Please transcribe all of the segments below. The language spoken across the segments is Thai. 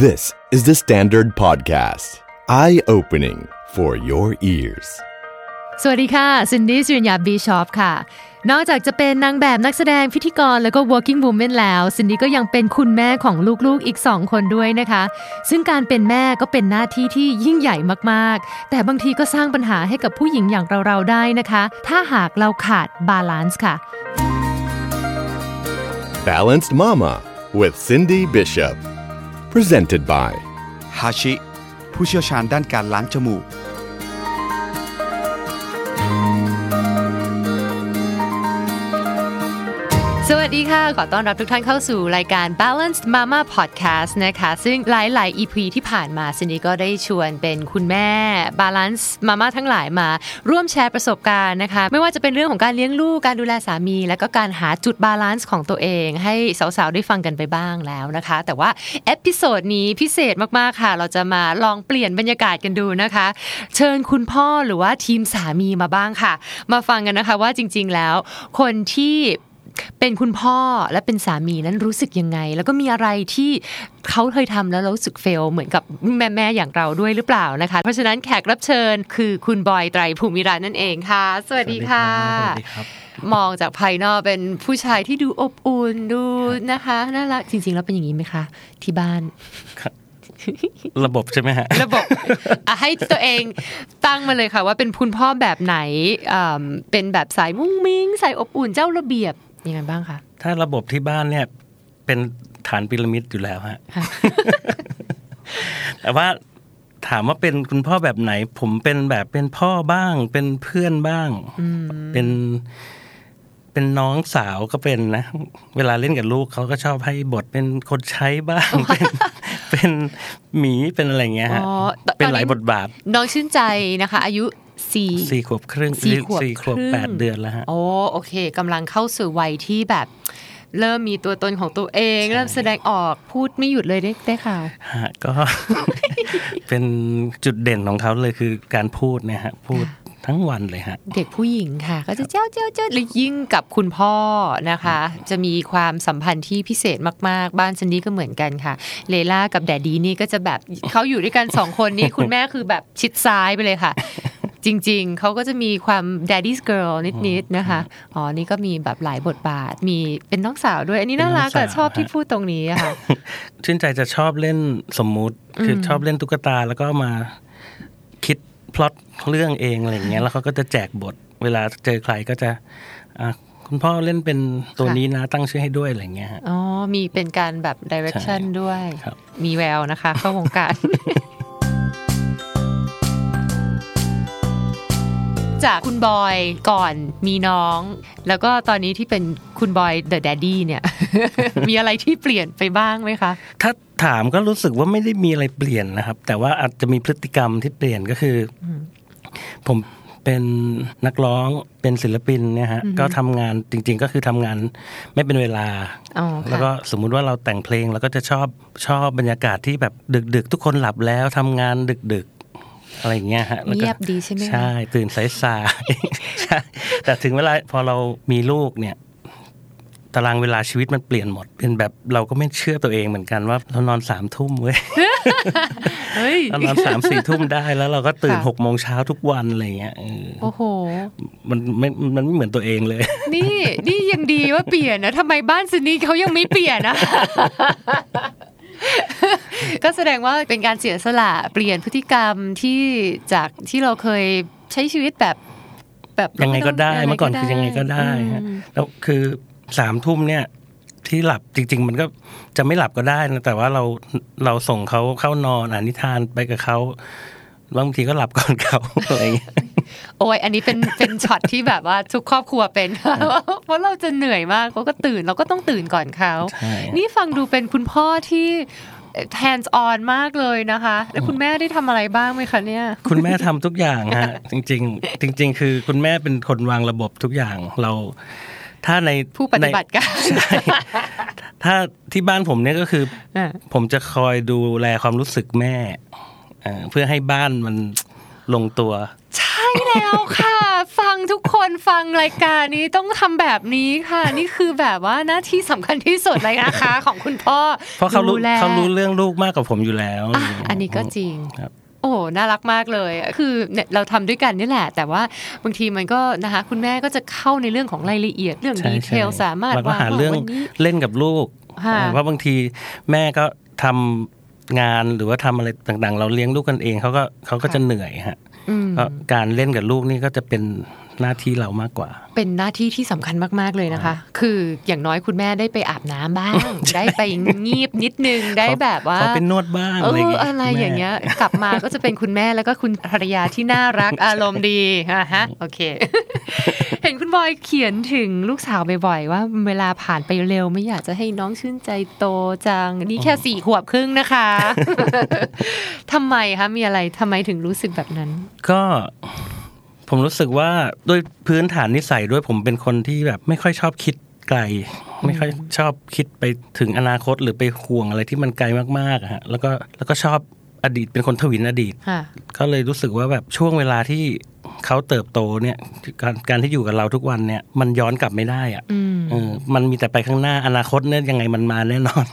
This is the Standard Podcast. Eye opening for your ears. สวัสดีค่ะซินดี้สิรินยาบิชอพค่ะ นอกจากจะเป็นนางแบบนักแสดงพิธีกรแล้วก็ working woman แล้วซินดี้ก็ยังเป็นคุณแม่ของลูกๆอีกสองคนด้วยนะคะ ซึ่งการเป็นแม่ก็เป็นหน้าที่ที่ยิ่งใหญ่มากๆ แต่บางทีก็สร้างปัญหาให้กับผู้หญิงอย่างเราๆได้นะคะ ถ้าหากเราขาด balance ค่ะ Balanced Mama with Cindy Bishop. Presented by ฮาชิผู้เชี่ยวชาญด้านการล้างจมูก สวัสดีค่ะ ขอต้อนรับทุกท่านเข้าสู่รายการ Balanced Mama Podcast นะคะ ซึ่งหลาย ๆ EP ที่ผ่านมาซินดี้ก็ได้ชวนเป็นคุณแม่ Balance Mama ทั้งหลายมา ร่วมแชร์ประสบการณ์นะคะ ไม่ว่าจะเป็นเรื่องของการเลี้ยงลูก การดูแลสามี และก็การหาจุด balance ของตัวเอง ให้สาว ๆ ได้ฟังกันไปบ้างแล้วนะคะ แต่ว่าepisode นี้พิเศษมาก ๆ ค่ะ เราจะมาลองเปลี่ยนบรรยากาศกันดูนะคะ เชิญคุณพ่อหรือว่าทีมสามีมาบ้างค่ะ มาฟังกันนะคะว่าจริง ๆ แล้ว คนที่ เป็นคุณพ่อและเป็นสามีนั้นรู้สึกยังไง แล้วก็มีอะไรที่เขาเคยทำแล้วเรารู้สึก fail เหมือนกับแม่ๆอย่างเราด้วยหรือเปล่านะคะ เพราะฉะนั้นแขกรับเชิญคือคุณบอย ตรัย ภูมิรัตนนั่นเองค่ะ สวัสดีค่ะสวัสดีครับมองจากภายนอกเป็นผู้ชายที่ดูอบอุ่นดูนะคะน่ารักจริงๆแล้วเป็นอย่างนี้ไหมคะที่บ้านระบบใช่ไหมฮะระบบอะให้ตัวเองตั้งมาเลยค่ะ ว่าเป็นคุณพ่อแบบไหนอ่าเป็นแบบสายมุ้งมิ้งสายอบอุ่นเจ้าระเบียบ ยังไงบ้างคะ ถ้าระบบที่บ้านเนี่ยเป็นฐานพีระมิดอยู่แล้วฮะค่ะแต่ว่าถามว่าเป็นคุณพ่อแบบไหน ผมเป็นแบบเป็นพ่อบ้าง เป็นเพื่อนบ้าง เป็น เป็นน้องสาวก็เป็นนะ เวลาเล่นกับลูกเขาก็ชอบให้บทเป็นคนใช้บ้าง เป็นเป็นหมีเป็นอะไรอย่างเงี้ยฮะอ๋อตอนนี้เป็นหลายบทบาท น้องชื่นใจนะคะ อายุสี่สี่ขวบครึ่งสี่ขวบสี่ขวบครึ่งแปดเดือนแล้วฮะโอ้โอเคกำลังเข้าสู่วัยที่แบบ เริ่มมีตัวตนของตัวเอง เริ่มแสดงออกพูดไม่หยุดเลยได้ได้ข่าวฮะก็เป็นจุดเด่นของเขาเลยคือการพูดเนี่ยฮะพูดทั้งวันเลยฮะเด็กผู้หญิงค่ะ ก็จะเจ้าเจ้าเจ้าและยิ่งกับคุณพ่อนะคะ จะมีความสัมพันธ์ที่พิเศษมากๆ บ้านซินดี้ก็เหมือนกันค่ะ เลล่ากับ daddy นี่ก็จะแบบเขาอยู่ด้วยกันสองคนนี่คุณแม่คือแบบชิดซ้ายไปเลยค่ะ จริง ๆ เขาก็จะมีความ daddy's girl นิด ๆ นะคะ อ๋อ นี่ก็มีแบบหลายบทบาท มีเป็นน้องสาวด้วย อันนี้น่ารักเป็นน้อะองสาวชอบที่ฮะพูดตรงนี้อะค่ะ ชื่นใจจะชอบเล่นสมมุติ คือชอบเล่นตุ๊กตาแล้วก็มาคิดพล็อตเรื่องเองอะไรอย่างเงี้ย แล้วเขาก็จะแจกบท เวลาเจอใครก็จะอะคุณพ่อเล่นเป็นตัวค่ะนี้นะตั้งชื่อให้ด้วยอะไรอย่างเงี้ยฮะอ๋อ มีเป็นการแบบ direction ใช่ด้วยครับมีแววนะคะ เข้าวงการ จากคุณบอยก่อนมีน้อง แล้วก็ตอนนี้ที่เป็นคุณบอย the daddy เนี่ย มีอะไรที่เปลี่ยนไปบ้างไหมคะ ถ้าถามก็รู้สึกว่าไม่ได้มีอะไรเปลี่ยนนะครับ แต่ว่าอาจจะมีพฤติกรรมที่เปลี่ยนก็คือผมเป็นนักร้องเป็นศิลปินเนี่ยฮะก็ทำงานจริง ๆ ก็คือทำงานไม่เป็นเวลาอ๋อค่ะแล้วก็สมมุติว่าเราแต่งเพลงเราก็จะชอบชอบบรรยากาศที่แบบดึก ๆ ทุกคนหลับแล้วทำงานดึกๆ อะไรอย่างเงี้ยฮะแล้วก็เงียบดีใช่ไหมคะใช่ตื่นสายๆใช่แต่ถึงเวลาพอเรามีลูกเนี่ยตารางเวลาชีวิตมันเปลี่ยนหมด เป็นแบบเราก็ไม่เชื่อตัวเองเหมือนกันว่าเรานอนสามทุ่มเว้ยเฮ้ยเรานอนสามสี่ทุ่มได้แล้วเราก็ตื่นค่ะหกโมงเช้าทุกวันอะไรเงี้ยเออโอ้โห มันไม่มันไม่เหมือนตัวเองเลย นี่นี่ยังดีว่าเปลี่ยนนะทำไมบ้านซินนี่เขายังไม่เปลี่ยนนะ ก็แสดงว่าเป็นการเสียสละเปลี่ยนพฤติกรรมที่จากที่เราเคยใช้ชีวิตแบบแบบยังไงก็ได้ยังงเมื่อก่อนคือยังไงก็ได้ฮะอืมแล้วคือสามทุ่มเนี่ยที่หลับจริง ๆ มันก็จะไม่หลับก็ได้นะแต่ว่าเราเราส่งเขาเข้านอนอ่านนิทานไปกับเขาบางทีก็หลับก่อนเขาอะไรอย่างเงี้ย โอ้ยอันนี้เป็นเป็นช็อตที่แบบว่าทุกครอบครัวเป็นเพราะเราจะเหนื่อยมากเขาก็ตื่นเราก็ต้องตื่นก่อนเขาใช่นี่ฟังดูเป็นคุณพ่อที่ hands on มากเลยนะคะ แล้วคุณแม่ได้ทำอะไรบ้างไหมคะเนี่ย คุณแม่ทำทุกอย่างฮะ จริง ๆ จริง ๆ คือคุณแม่เป็นคนวางระบบทุกอย่างเรา ถ้าในผู้ปฏิบัติการในใช่ถ้าที่บ้านผมเนี่ยก็คืออะผมจะคอยดูแลความรู้สึกแม่เอ่อเพื่อให้บ้านมันลงตัวใช่ แล้วค่ะ ฟังทุกคนฟังรายการนี้ต้องทำแบบนี้ค่ะ นี่คือแบบว่าหน้าที่สำคัญที่สุดเลยนะคะของคุณพ่อเพราะเขารู้ดูแลเขารู้เรื่องลูกมากกว่าผมอยู่แล้วอะอันนี้ก็จริงครับโอ้น่ารักมากเลย คือเนี่ยเราทำด้วยกันนี่แหละ แต่ว่าบางทีมันก็นะคะ คุณแม่ก็จะเข้าในเรื่องของรายละเอียดเรื่องใช่ดีเทลใช่สามารถแล้วก็วางหาเรื่องวันนี้เล่นกับลูกค่ะเพราะบางทีแม่ก็ทำงานหรือว่าทำอะไรต่างๆ เราเลี้ยงลูกกันเองเขาก็เขาก็จะเหนื่อยฮะอืมเพราะ การเล่นกับลูกนี่ก็จะเป็นหน้าที่เรามากกว่า เป็นหน้าที่ที่สำคัญมากๆเลยนะคะ คืออย่างน้อยคุณแม่ได้ไปอาบน้ำบ้าง ได้ไปงีบนิดนึงได้แบบว่าเขาเป็นนวดบ้างเออะไรอย่างอเงี้ยอะไรแม่อย่างเงี้ยกลับมาก็จะเป็นคุณแม่แล้วก็คุณภรรยาที่น่ารักอารมณ์ดีอะฮะโอเค เห็นคุณ บอยเขียนถึงลูกสาวบ่อยๆว่าเวลาผ่านไปเร็วไม่อยากจะให้น้องชื่นใจโตจังนี่แค่สี่ขวบครึ่งนะคะทำไมคะมีอะไรทำไมถึงรู้สึกแบบนั้น ก็ผมรู้สึกว่าด้วยพื้นฐานนิสัยด้วยผมเป็นคนที่แบบไม่ค่อยชอบคิดไกล ไม่ค่อยชอบคิดไปถึงอนาคตหรือไปห่วงอะไรที่มันไกลมากๆอะฮะแล้วก็แล้วก็ชอบ อดีตเป็นคนทวินอดีตค่ะก็เลยรู้สึกว่าแบบช่วงเวลาที่เขาเติบโตเนี่ยการการที่อยู่กับเราทุกวันเนี่ยมันย้อนกลับไม่ได้อะอืมเออมันมีแต่ไปข้างหน้าอนาคตเนี่ยยังไงมันมาแน่นอน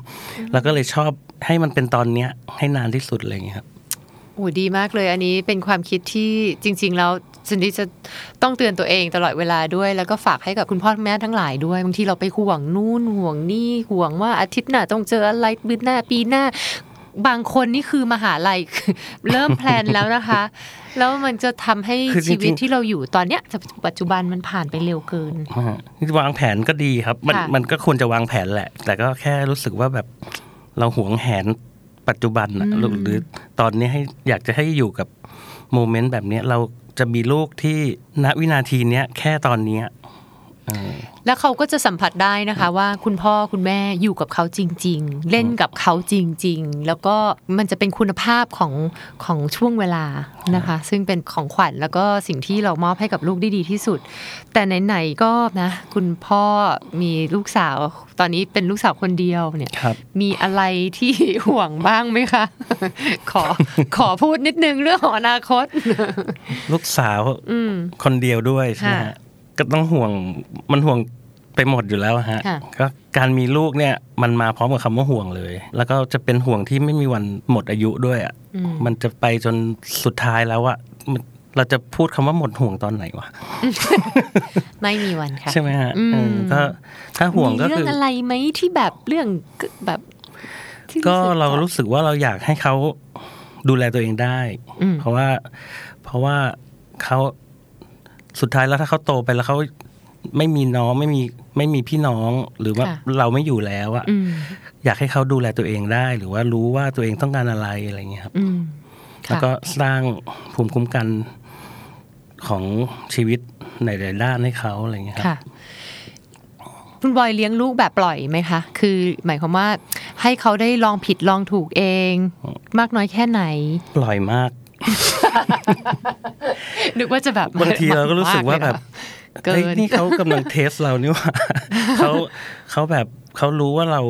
แล้วก็เลยชอบให้มันเป็นตอนเนี้ยให้นานที่สุดอะไรอย่างเงี้ยครับโอ้ดีมากเลยอันนี้เป็นความคิดที่จริง ๆ แล้วซินดี้จะต้องเตือนตัวเองตลอดเวลาด้วย แล้วก็ฝากให้กับคุณพ่อคุณแม่ทั้งหลายด้วยบางทีเราไปห่วงนู่นห่วงนี่ห่วงว่าอาทิตย์หน้าต้องเจออะไรปีหน้าปีหน้า บางคนนี่คือมหาลัยเริ่ม plan แล้วนะคะ แล้วมันจะทำให้คือจริชีงๆวิตที่เราอยู่ตอนเนี้ยปัจจุบันมันผ่านไปเร็วเกินอ่าวางแผนก็ดีครับ มันค่ะมันก็ควรจะวางแผนแหละ แต่ก็แค่รู้สึกว่าแบบเราหวงแหนปัจจุบันอะหรือหรือตอนนี้ให้อยากจะให้อยู่กับโมเมนต์แบบเนี้ยเราจะมีลูกที่ณวินาทีเนี้ยแค่ตอนเนี้ยเออ แล้วเขาก็จะสัมผัสได้นะคะ ว่าคุณพ่อคุณแม่อยู่กับเขาจริง ๆ เล่นกับเขาจริง ๆ แล้วก็มันจะเป็นคุณภาพของของช่วงเวลานะคะ ซึ่งเป็นของขวัญแล้วก็สิ่งที่เรามอบให้กับลูกได้ดีที่สุด แต่ไหนๆก็นะคุณพ่อมีลูกสาวตอนนี้เป็นลูกสาวคนเดียวเนี่ยครับมีอะไรที่ห่วงบ้างไหมคะ ขอขอพูดนิดนึงเรื่องของอนาคต ลูกสาวอืมคนเดียวด้วยใช่ไหมค่ะฮะ ก็ต้องห่วงมันห่วงไปหมดอยู่แล้วฮะค่ะก็การมีลูกเนี่ยมันมาพร้อมกับคำว่าห่วงเลย แล้วก็จะเป็นห่วงที่ไม่มีวันหมดอายุด้วยอะอืมมันจะไปจนสุดท้ายแล้วอะมันเราจะพูดคำว่าหมดห่วงตอนไหนวะไม่มีวันค่ะใช่ไหมฮะอืมเออก็ถ้าห่วงก็มีเรื่คือองอะไรไหมที่แบบเรื่องแบบที่ก็สึเรารู้สึกว่าเราอยากให้เขาดูแลตัวเองได้อืมเพราะว่า เพราะว่าเขา สุดท้ายแล้วถ้าเขาโตไปแล้วเขาไม่มีน้องไม่มีไม่มีพี่น้องหรือว่าค่ะเราไม่อยู่แล้วอะอืมอยากให้เขาดูแลตัวเองได้ หรือว่ารู้ว่าตัวเองต้องการอะไรอะไรเงี้ยครับอืมแล้วก็สร้างภูมิคุ้มกันของชีวิตในหลายๆด้านให้เขาอะไรเงี้ยครับค่ะคุณบอยเลี้ยงลูกแบบปล่อยไหมคะ คือหมายความว่าให้เขาได้ลองผิดลองถูกเอง มากน้อยแค่ไหน ปล่อยมาก นึกว่าจะแบบบางทีเราก็รู้สึกว่าแบบเกิเฮ้ยนนี่เขากำลังเทสเรานี่หว่าเขาเขาแบบเขารู้ว่าเรา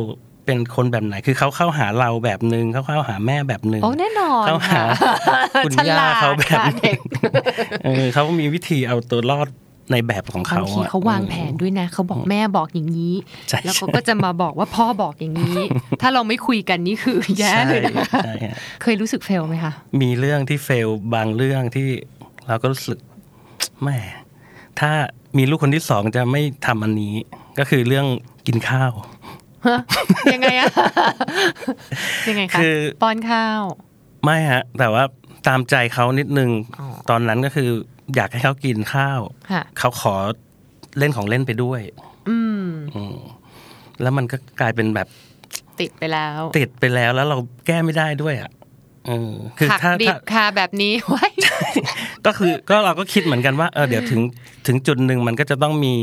เป็นคนแบบไหน คือเขาเข้าหาเราแบบหนึ่งเขาเข้าหาแม่แบบหนึ่งโอ้แน่นอนเข้าหาค่ะคุณฉย่าลาดเขาแบบค่ะเด็กเออเขามีวิธีเอาตัวรอดในแบบของบาเขางทีอะเขาวางแผนด้วยนะเขาบอกแม่บอกอย่างนี้ใช่แล้วเขาก็จะมาบอกว่าพ่อบอกอย่างนี้ ถ้าเราไม่คุยกันนี่คือแย่เลยนะใช่ฮะเคยรู้สึกเฟลไหมคะมีเรื่องที่เฟลบางเรื่องที่ เราก็รู้สึกแหม่ถ้ามีลูกคนที่สองจะไม่ทำอันนี้ ก็คือเรื่องกินข้าวฮะยังไงอะยังไงคะคือป้อนข้าว ไม่ฮะ แต่ว่าตามใจเขานิดนึงอ๋อตอนนั้นก็คือ อยากให้เขากินข้าวค่ะเขาขอเล่นของเล่นไปด้วยอืมอืมแล้วมันก็กลายเป็นแบบ ติดไปแล้ว ติดไปแล้วแล้วเราแก้ไม่ได้ด้วยอะเออคือหักถ้าดิถ้าบคาแบบนี้ไว้ ก็คือก็เราก็คิดเหมือนกันว่าเออเดี๋ยวถึงถึงจุดหนึ่งมันก็จะต้องมี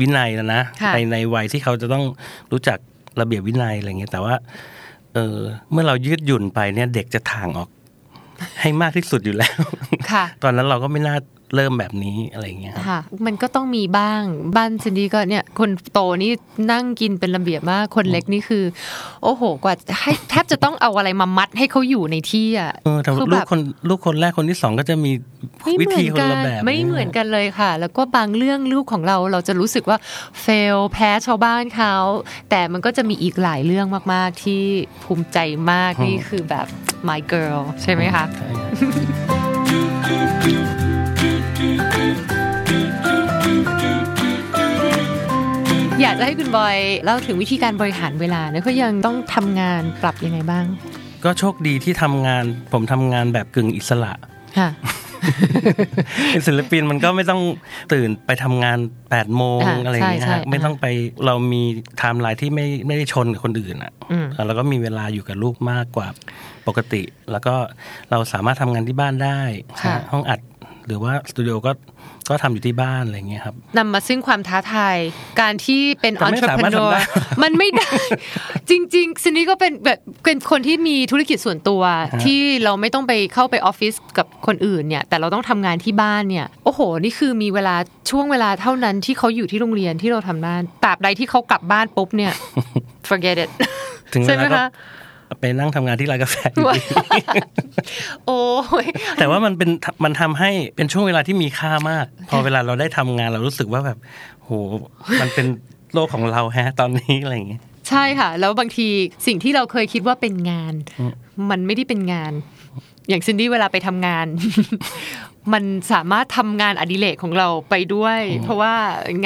วินัยแล้วนะค่ะในในวัยที่เขาจะต้องรู้จักระเบียบวินัยอะไรเงี้ยแต่ว่า เออเมื่อเรายืดหยุ่นไปเนี่ยเด็กจะถ่างออกให้มากที่สุดอยู่แล้วค่ะตอนนั้นเราก็ไม่น่าเริ่มแบบนี้อะไรอย่างเงี้ยครับค่ะ มันก็ต้องมีบ้างบ้านซินดี้ก็เนี่ยคนโตนี่นั่งกินเป็นระเบียบมากคนเล็กนี่คือ โอ้โหกว่าให้แทบจะต้องเอาอะไรมามัดให้เขาอยู่ในที่อะเออแต่คือลูแบกบคนลูกคนแรกคนที่สองก็จะมีไม่วิเหมืธีอนคนกันละแบบไม่เหมือนกันเลยค่ะ แล้วก็บางเรื่องลูกของเราเราจะรู้สึกว่าเฟลแพ้ชาวบ้านเขาแต่มันก็จะมีอีกหลายเรื่องมากๆที่ภูมิใจมากนี่คือแบบ my girl ใช่ไหมคะ อยากจะให้คุณบอยเล่าถึงวิธีการบริหารเวลาเนี่ยเขายังต้องทำงานปรับยังไงบ้าง ก็โชคดีที่ทำงาน ผมทำงานแบบกึ่งอิสระค่ะเป็นศิลปินมันก็ไม่ต้องตื่นไปทำงาน8ปดโมงอ่าอะไรอย่างเงี้ยใช่ฮะใช่ไม่ต้องไปเรามีไทม์ไลน์ที่ไม่ไม่ได้ชนกับคนอื่นอะอืมแล้วก็มีเวลาอยู่กับลูกมากกว่าปกติ แล้วก็เราสามารถทำงานที่บ้านได้ค่ะห้องอัด หรือว่าสตูดิโอก็ก็ทำอยู่ที่บ้านอะไรอย่างเงี้ยครับนำมาซึ่งความท้าทายการที่เป็นแต่ไม่สามารถ entrepreneur ทำได้มันไม่ได้ จริง ๆซินนี่ก็เป็นแบบเป็นคนที่มีธุรกิจส่วนตัว ที่เราไม่ต้องไปเข้าไปออฟฟิศกับคนอื่นเนี่ย แต่เราต้องทำงานที่บ้านเนี่ยโอ้โห นี่คือมีเวลาช่วงเวลาเท่านั้นที่เขาอยู่ที่โรงเรียนที่เราทำบ้านตราบใดที่เขากลับบ้านปุ๊บเนี่ย forget it ถึงเวใช่ไหมลาก็คะ ไปนั่งทำงานที่ร้านกาแฟอยู่ดีโอ้ยแต่ว่ามันเป็นมันทำให้เป็นช่วงเวลาที่มีค่ามาก พอเวลาเราได้ทำงานเรารู้สึกว่าแบบ โห มันเป็นโลกของเราแฮะ ตอนนี้อะไรอย่างเงี้ยใช่ค่ะ แล้วบางทีสิ่งที่เราเคยคิดว่าเป็นงาน มันไม่ได้เป็นงาน อย่างซินดี้เวลาไปทำงาน มันสามารถทำงานอดิเรกของเราไปด้วย เพราะว่า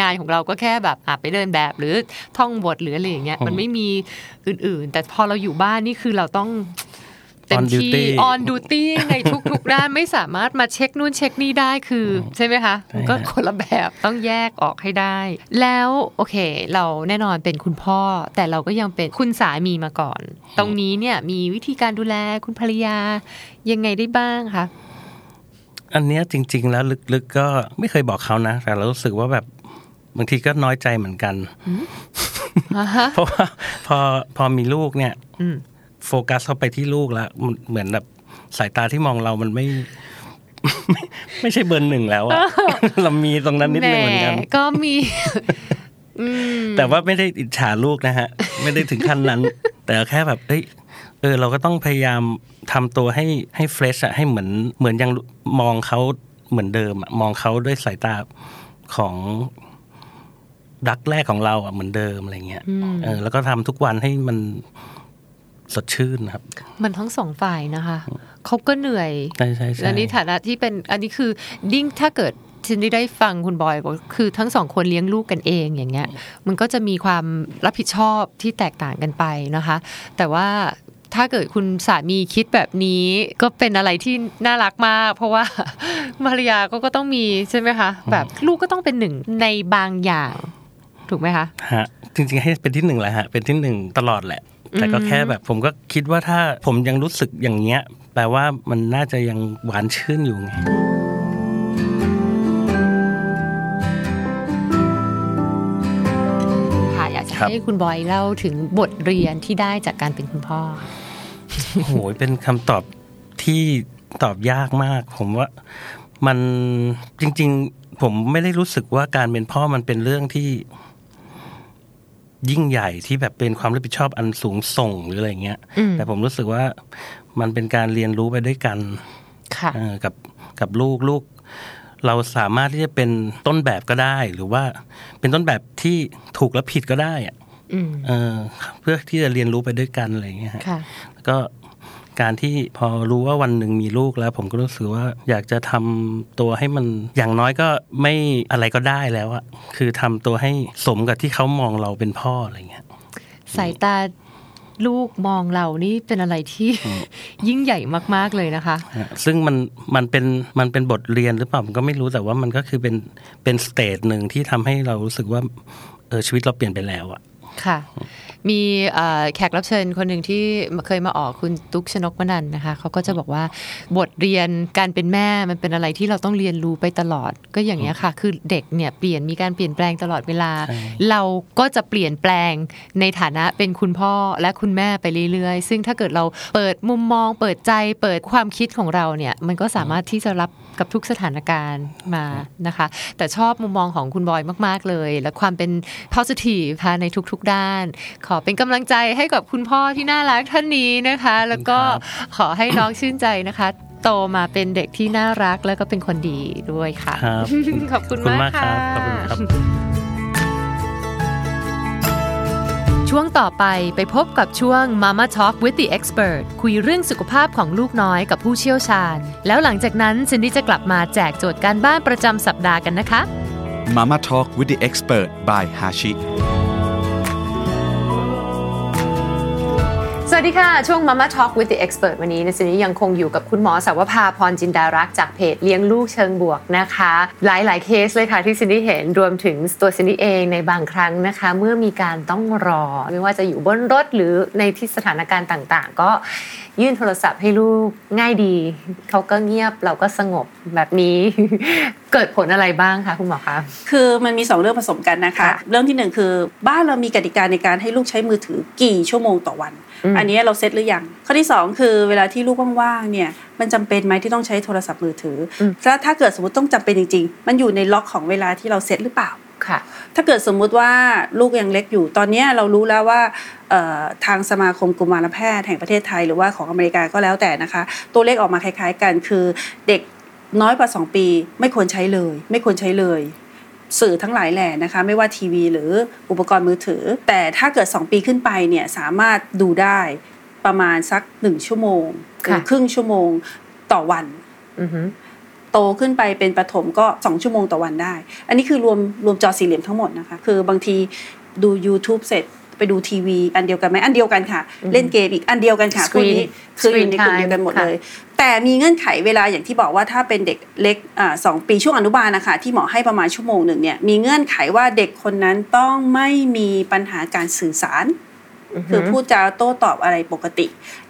งานของเราก็แค่แบบอะไปเดินแบบหรือท่องบทหรืออะไรอย่างเงี้ยมันไม่มีอื่นๆ แต่พอเราอยู่บ้านนี่คือเราต้องเต็ม On ที่ duty on duty ในทุกๆด้านไม่สามารถมาเช็คนู่นเช็คนี่ได้คือ ใช่ไหมคะมันก็คนละแบบต้องแยกออกให้ได้ แล้วโอเค เราแน่นอนเป็นคุณพ่อ แต่เราก็ยังเป็นคุณสามีมาก่อน ตรงนี้เนี่ยมีวิธีการดูแลคุณภรรยายังไงได้บ้างคะ อันเนี้ยจริง ๆ แล้วลึกๆก็ไม่เคยบอกเขานะ แต่เรารู้สึกว่าแบบบางทีก็น้อยใจเหมือนกัน เพราะว่าพอพอมีลูกเนี่ยอืมโฟกัสเข้าไปที่ลูกแล้วมันเหมือนแบบสายตาที่มองเรามันไม่ไม่ ไม่ใช่เบอร์หนึ่งแล้วอะเรามีตรงนั้นนิดนึงเหมือนกันแหก็มีอืมแต่ว่าไม่ได้อิจฉาลูกนะฮะ ไม่ได้ถึงขั้นนั้น แต่แค่แบบเอ้ย เออเราก็ต้องพยายามทำตัวให้ให้เฟรชอะให้เหมือนเหมือนยังมองเขาเหมือนเดิมอะมองเขาด้วยสายตาของรักแรกของเราอะเหมือนเดิมอะไรเงี้ยเออแล้วก็ทำทุกวันให้มันสดชื่นนะครับ มันทั้งสองฝ่ายนะคะเขาก็เหนื่อยใช่ใช่ใช่และในฐานะที่เป็นอันนี้คือดิ้งถ้าเกิดฉันได้ฟังคุณบอยบอกคือทั้งสองคนเลี้ยงลูกกันเองอย่างเงี้ย มันก็จะมีความรับผิดชอบที่แตกต่างกันไปนะคะ แต่ว่า ถ้าเกิดคุณสามีคิดแบบนี้ก็เป็นอะไรที่น่ารักมาก เพราะว่าภรรยาก็ก็ต้องมีใช่ไหมคะ แบบลูกก็ต้องเป็นหนึ่งในบางอย่าง ถูกไหมคะฮะจริงๆให้เป็นที่หนึ่งแหละฮะเป็นที่หนึ่งตลอดแหละ แต่ก็แค่แบบผมก็คิดว่าถ้าผมยังรู้สึกอย่างเงี้ยแปลว่ามันน่าจะยังหวานชื่นอยู่ไง ให้คุณบอยเล่าถึงบทเรียนที่ได้จากการเป็นคุณพ่อโอ้โหเป็นคำตอบที่ตอบยากมาก ผมว่ามันจริง ๆ ผมไม่ได้รู้สึกว่าการเป็นพ่อมันเป็นเรื่องที่ ยิ่งใหญ่ที่แบบเป็นความรับผิดชอบอันสูงส่งหรืออะไรเงี้ยอืมแต่ผมรู้สึกว่ามันเป็นการเรียนรู้ไปด้วยกันค่ะเออกับกับลูกลูก เราสามารถที่จะเป็นต้นแบบก็ได้ หรือว่าเป็นต้นแบบที่ถูกและผิดก็ได้อะอืมเออเพื่อที่จะเรียนรู้ไปด้วยกันอะไรอย่างเงี้ยฮะค่ะแล้วก็การที่พอรู้ว่าวันหนึ่งมีลูกแล้ว ผมก็รู้สึกว่าอยากจะทำตัวให้มันอย่างน้อยก็ไม่อะไรก็ได้แล้วอะคือทำตัวให้สมกับที่เขามองเราเป็นพ่ออะไรเงี้ยสายตา ลูกมองเรานี่เป็นอะไรที่ยิ่งใหญ่มาก ๆเลยนะคะฮะซึ่งมันมันเป็นมันเป็นบทเรียนหรือเปล่าผมก็ไม่รู้แต่ว่ามันก็คือเป็นเป็น stage หนึ่งที่ทำให้เรารู้สึกว่าเออชีวิตเราเปลี่ยนไปแล้วอะค่ะ มีเอ่อแขกรับเชิญคนหนึ่งที่เคยมาออกคุณตุ๊กชนกมนันท์นะคะเขาก็จะบอกว่าบทเรียนการเป็นแม่มันเป็นอะไรที่เราต้องเรียนรู้ไปตลอด ก็อย่างนี้ยค่ะ คือเด็กเนี่ยเปลี่ยนมีการเปลี่ยนแปลงตลอดเวลาใช่เราก็จะเปลี่ยนแปลงในฐานะเป็นคุณพ่อและคุณแม่ไปเรื่อยๆ ซึ่งถ้าเกิดเราเปิดมุมมอง เปิดใจเปิดความคิดของเราเนี่ยมันก็สามารถที่จะรับกับทุกสถานการณ์มานะคะ แต่ชอบมุมมองของคุณบอยมาก ๆเลย และความเป็น positive ค่ะในทุกๆด้านขอเป็นกำลังใจให้กับคุณพ่อที่น่ารักท่านนี้นะคะ แล้วก็ขอให้น้องชื่นใจนะคะ โตมาเป็นเด็กที่น่ารักแล้วก็เป็นคนดีด้วยค่ะครับขอบคุณขอบคุณมามากกคค่ะรับขอบคุณครับช่วงต่อไปไปพบกับช่วง Mama Talk with the Expert คุยเรื่องสุขภาพของลูกน้อยกับผู้เชี่ยวชาญ แล้วหลังจากนั้นซินดี้จะกลับมาแจกโจทย์การบ้านประจำสัปดาห์กันนะคะ Mama Talk with the Expert by Hashi สวัสดีค่ะ ช่วง Mama Talk with the Expert วันนี้ในซินดี้ยังคงอยู่กับคุณหมอเสาวภาพรจินดารักษ์จากเพจเลี้ยงลูกเชิงบวกนะคะหลายหลาย ๆ เคสเลยค่ะที่ซินดี้เห็นรวมถึงตัวซินดี้เองในบางครั้งนะคะ เมื่อมีการต้องรอ ไม่ว่าจะอยู่บนรถหรือในที่สถานการณ์ต่าง ๆ ก็ ยื่นโทรศัพท์ให้ลูกง่ายดี เขาก็เงียบเราก็สงบแบบนี้ เกิดผลอะไรบ้างคะคุณหมอคะคือมันมีสองเรื่องผสมกันนะคะค่ะเรื่องที่หนึ่งคือบ้านเรามีกติกาในการให้ลูกใช้มือถือกี่ชั่วโมงต่อวันอืมอันนี้เราเซตหรือยังข้อที่สองคือเวลาที่ลูกว่างๆเนี่ยมันจำเป็นไหมที่ต้องใช้โทรศัพท์มือถืออถ้าถ้าเกิดสมมติต้องจำเป็นจริง ๆ มันอยู่ในล็อกของเวลาที่เราเซตหรือเปล่า ค่ะ ถ้าเกิดสมมุติว่าลูกยังเล็กอยู่ ตอนเนี้ยเรารู้แล้วว่าเอ่อทางสมาคมกุมารแพทย์แห่งประเทศไทย หรือว่าของอเมริกาก็แล้วแต่นะคะ ตัวเลขออกมาคล้ายๆ กันคือเด็กน้อยกว่า 2 ปี ไม่ควรใช้เลย ไม่ควรใช้เลยสื่อทั้งหลายแหล่นะคะไม่ว่าทีวีหรืออุปกรณ์มือถือ แต่ถ้าเกิด 2 ปีขึ้นไปเนี่ยสามารถดูได้ประมาณสัก 1 ชั่วโมงหรือค่ะครึ่งชั่วโมงต่อวันอือฮึ โตขึ้นไปเป็นประถมก็ 2 ชั่วโมงต่อวันได้ อันนี้คือรวมรวมจอสี่เหลี่ยมทั้งหมดนะคะ คือบางทีดู YouTube เสร็จไปดูทีวีอันเดียวกันไหมอันเดียวกันค่ะ เล่นเกมอีกอันเดียวกันค่ะพวก Screen นี้คืออยู่ในกลุ่ม Screen เดียวกันหมด time เลย แต่มีเงื่อนไขเวลาอย่างที่บอกว่าถ้าเป็นเด็กเล็กอ่าสองปีช่วงอนุบาลนะคะที่หมอให้ประมาณชั่วโมงหนึ่งเนี่ยมีเงื่อนไขว่าเด็กคนนั้นต้องไม่มีปัญหาการสื่อสาร คือพูดจาโต้ตอบอะไรปกติ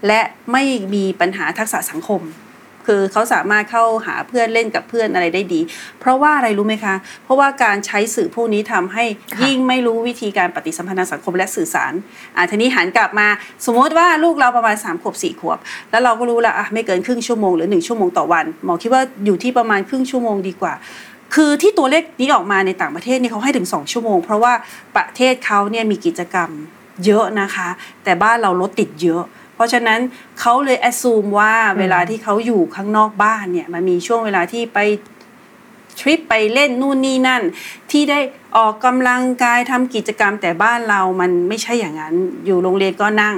และไม่มีปัญหาทักษะสังคม คือเขาสามารถเข้าหาเพื่อนเล่นกับเพื่อนอะไรได้ดี เพราะว่าอะไรรู้ไหมคะ เพราะว่าการใช้สื่อพวกนี้ทำให้ค่ะยิ่งไม่รู้วิธีการปฏิสัมพันธ์ทางสังคมและสื่อสารอะทีนี้หันกลับมา สมมติว่าลูกเราประมาณ3ามขวบสี่ขวบ แล้วเราก็รู้แล้วอะไม่เกินครึ่งชั่วโมงหรือหนึ่งชั่วโมงต่อวันหมอคิดว่าอยู่ที่ประมาณครึ่งชั่วโมงดีกว่าคือที่ตัวเลขนี้ออกมาในต่างประเทศนี่เขาให้ถึง 2 ชั่วโมง เพราะว่าประเทศเขาเนี่ยมีกิจกรรมเยอะนะคะ แต่บ้านเรารถติดเยอะเพ ราะฉะนั้นเขาเลยแอ s ูมว่าเวลาที่เขาอยู่ข้างนอกบ้านเนี่ยมันมีช่วงเวลาที่ไปทริปไปเล่นนู่นนี่นั่น ที่ได้ออกกำลังกายทำกิจกรรมแต่บ้านเรามันไม่ใช่อย่างนั้น อยู่โรงเรียนก็นั่ง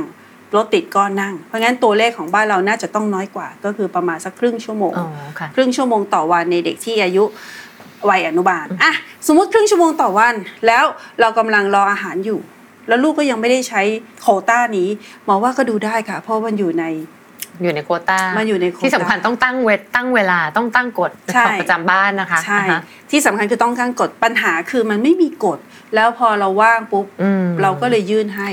รถติดก็นั่ง เพราะงั้นตัวเลขของบ้านเราน่าจะต้องน้อยกว่า ก็คือประมาณสักครึ่งชั่วโมงอ๋อค่ะครึ่งชั่วโมงต่อวันในเด็กที่อายุวัยอนุบาลอะสมมุติครึ่งชั่วโมงต่อวัน แล้วเรากำลังรออาหารอยู่ แล้วลูกก็ยังไม่ได้ใช้โควต้านี้หมอว่าก็ดูได้ค่ะ เพราะมันอยู่ในอยู่ในโควต้ามันอยู่ในโควต้าที่สำคัญต้องตั้งเวทตั้งเวลาต้องตั้งกฎใช่ของประจำบ้านนะคะใช่อ่าฮะที่สำคัญคือต้องการกฎปัญหาคือมันไม่มีกฎ แล้วพอเราว่างปุ๊บอืมเราก็เลยยื่นให้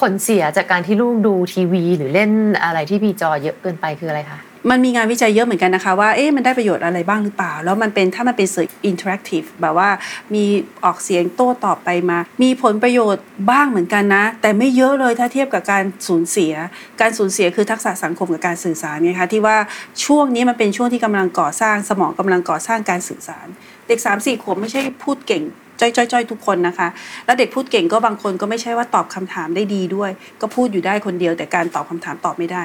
ผลเสียจากการที่ลูกดูทีวี หรือเล่นอะไรที่มีจอเยอะเกินไปคืออะไรคะ มันมีงานวิจัยเยอะเหมือนกันนะคะว่าเอ๊ะมันได้ประโยชน์อะไรบ้างหรือเปล่า แล้วมันเป็นถ้ามันเป็นสื่อ interactive แบบว่ามีออกเสียงโต้ตอบไปมา มีผลประโยชน์บ้างเหมือนกันนะ แต่ไม่เยอะเลยถ้าเทียบกับการสูญเสีย การสูญเสียคือทักษะสังคมกับการสื่อสารไงคะที่ว่าช่วงนี้มันเป็นช่วงที่กำลังก่อสร้างสมองกำลังก่อสร้างการสื่อสาร เด็ก3ามสี่ขวบไม่ใช่พูดเก่ง จ้อยๆๆทุกคนนะคะ แล้วเด็กพูดเก่งก็บางคนก็ไม่ใช่ว่าตอบคำถามได้ดีด้วย ก็พูดอยู่ได้คนเดียวแต่การตอบคำถามตอบไม่ได้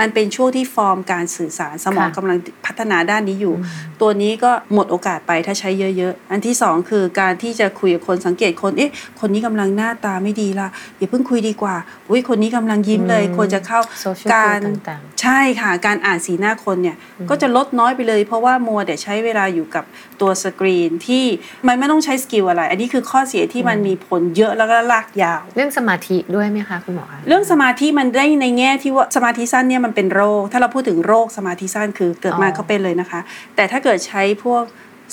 มันเป็นช่วงที่ฟอร์มการสื่อสารสมองค่ะกำลังพัฒนาด้านนี้อยู่ ตัวนี้ก็หมดโอกาสไปถ้าใช้เยอะๆ อันที่สองคือการที่จะคุยกับคนสังเกตคนเอ๊ะคนนี้กำลังหน้าตาไม่ดีละอย่าเพิ่งคุยดีกว่าอุ้ยคนนี้กำลังยิ้มเลยอืมควรจะเข้า Social การ skill ต่างใช่ค่ะการอ่านสีหน้าคนเนี่ยก็จะลดน้อยไปเลย เพราะว่ามัวแต่ใช้เวลาอยู่กับตัวสกรีนที่มันไม่ต้องใช้ skill อะไร อันนี้คือข้อเสียที่มันมีผลเยอะแล้วก็ลากยาว เรื่องสมาธิด้วยไหมคะคุณหมอคะเรื่องสมาธิมันได้ในแง่ที่ว่าสมาธิสั้นเนี่ยมันเป็นโรค ถ้าเราพูดถึงโรคสมาธิสั้นคือเกิดมาอ๋อเขาเป็นเลยนะคะ แต่ถ้าเกิดใช้พวก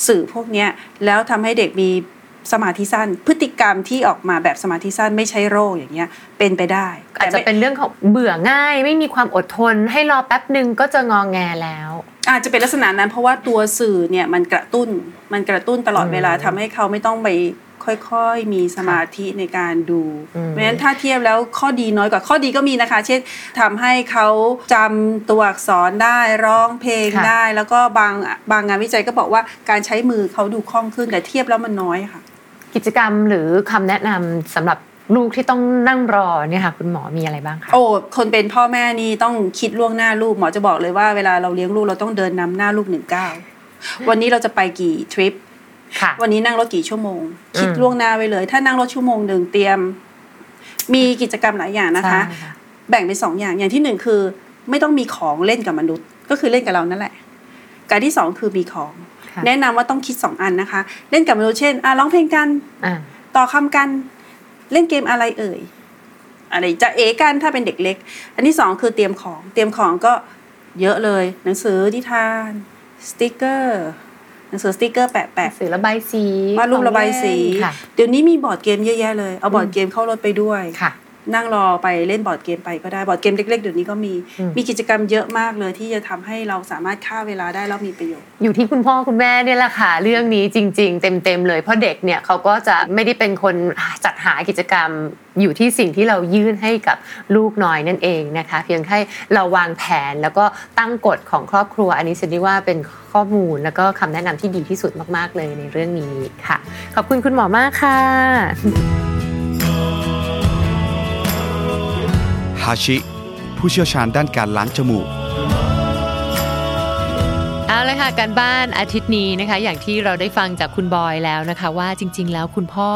สื่อพวกเนี้ยแล้วทำให้เด็กมี สมาธิสั้น พฤติกรรมที่ออกมาแบบสมาธิสั้นไม่ใช่โรคอย่างเงี้ยเป็นไปได้ อาจจะแต่ไม่เป็นเรื่องของเบื่อง่าย ไม่มีความอดทน ให้รอแป๊บหนึ่งก็จะงองแงแล้ว อาจจะเป็นลักษณะนั้นเพราะว่าตัวสื่อเนี่ยมันกระตุ้นมันกระตุ้นตลอดเวลาทำให้เขาไม่ต้องไปค่อยๆ มีสมาธิในการดูอืมเพราะฉะนั้นถ้าเทียบแล้วข้อดีน้อยกว่าข้อดีก็มีนะคะ เช่นทำให้เขาจำตัวอักษรได้ร้องเพลงค่ะได้ แล้วก็บางบางงานวิจัยก็บอกว่าการใช้มือเขาดูคล่องขึ้นแต่เทียบแล้วมันน้อยค่ะ กิจกรรมหรือคำแนะนำสำหรับลูกที่ต้องนั่งรอเนี่ยค่ะคุณหมอมีอะไรบ้างคะโอ้คนเป็นพ่อแม่นี่ต้องคิดล่วงหน้าลูกหมอจะบอกเลยว่าเวลาเราเลี้ยงลูกเราต้องเดินนำหน้าลูกหนึ่งก้าววันนี้เราจะไปกี่ทริปค่ะวันนี้นั่งรถกี่ชั่วโมง คิดอืมล่วงหน้าไว้เลย ถ้านั่งรถชั่วโมงหนึ่งเตรียม มีกิจกรรมหลายอย่างนะคะใช่ค่ะแบ่งเป็นสองอย่างอย่างที่หนึ่งคือ ไม่ต้องมีของเล่นกับมนุษย์ ก็คือเล่นกับเรานั่นแหละ อันที่สองคือมีของค่ะ แนะนำว่าต้องคิดสองอันนะคะ เล่นกับมนุษย์เช่นอะร้องเพลงกันอ่าต่อคำกันเล่นเกมอะไรเอ่ยอะไรจะเอกันถ้าเป็นเด็กเล็ก อันที่สองคือเตรียมของเตรียมของก็เยอะเลย หนังสือนิทานสติกเกอร์หนังสือสติกเกอร์แปะแปะสื่อระบายสีวาดรูประบายสีค่ะเดี๋ยวนี้มีบอร์ดเกมเยอะแยะเลย เอาบอร์ดเกมเข้ารถไปด้วยค่ะ นั่งรอไปเล่นบอร์ดเกมไปก็ได้บอร์ดเกมเล็กๆเดี๋ยวนี้ก็มีอืมมีกิจกรรมเยอะมากเลยที่จะทำให้เราสามารถฆ่าเวลาได้แล้วมีประโยชน์ อยู่ที่คุณพ่อคุณแม่เนี่ยแหละค่ะเรื่องนี้จริง ๆ เต็มๆเลยเพราะเด็กเนี่ยเขาก็จะไม่ได้เป็นคนจัดหากิจกรรมอยู่ที่สิ่งที่เรายื่นให้กับลูกน้อยนั่นเองนะคะ เพียงแค่เราวางแผนแล้วก็ตั้งกฎของครอบครัว อันนี้ฉันว่าเป็นข้อมูลแล้วก็คำแนะนำที่ดีที่สุดมากๆเลยในเรื่องนี้ค่ะ ขอบคุณคุณหมอมากค่ะ ทาชิ ผู้เชี่ยวชาญด้านการล้างจมูก เอาเลยค่ะการบ้านอาทิตย์นี้นะคะ อย่างที่เราได้ฟังจากคุณบอยแล้วนะคะ ว่าจริง ๆ แล้วคุณพ่อ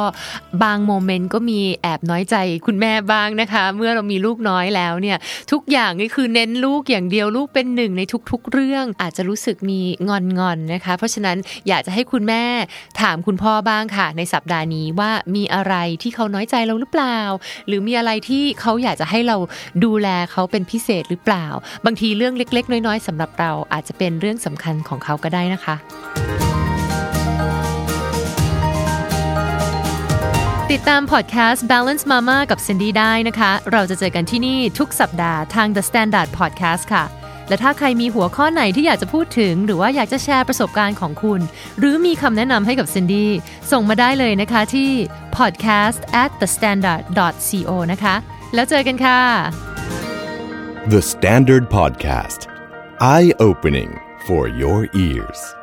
บางโมเมนต์ก็มีแอบน้อยใจคุณแม่บ้างนะคะ เมื่อเรามีลูกน้อยแล้วเนี่ย ทุกอย่างนี่คือเน้นลูกอย่างเดียวลูกเป็นหนึ่งในทุก ๆ เรื่องอาจจะรู้สึกมีงอนๆนะคะ เพราะฉะนั้นอยากจะให้คุณแม่ถามคุณพ่อบ้างค่ะ ในสัปดาห์นี้ว่ามีอะไรที่เขาน้อยใจเราหรือเปล่า หรือมีอะไรที่เขาอยากจะให้เราดูแลเขาเป็นพิเศษหรือเปล่า บางทีเรื่องเล็ก ๆ น้อยๆสำหรับเราอาจจะเป็นเรื่องสำคัญของเขาก็ได้นะคะ ติดตามพอดแคสต์ Balance Mama กับ Cindy ได้นะคะ เราจะเจอกันที่นี่ทุกสัปดาห์ทาง The Standard Podcast ค่ะและถ้าใครมีหัวข้อไหนที่อยากจะพูดถึง หรือว่าอยากจะแชร์ประสบการณ์ของคุณ หรือมีคำแนะนำให้กับ Cindy ส่งมาได้เลยนะคะที่ podcast at the standard co นะคะ แล้วเจอกันค่ะ The Standard Podcast. Eye opening for your ears.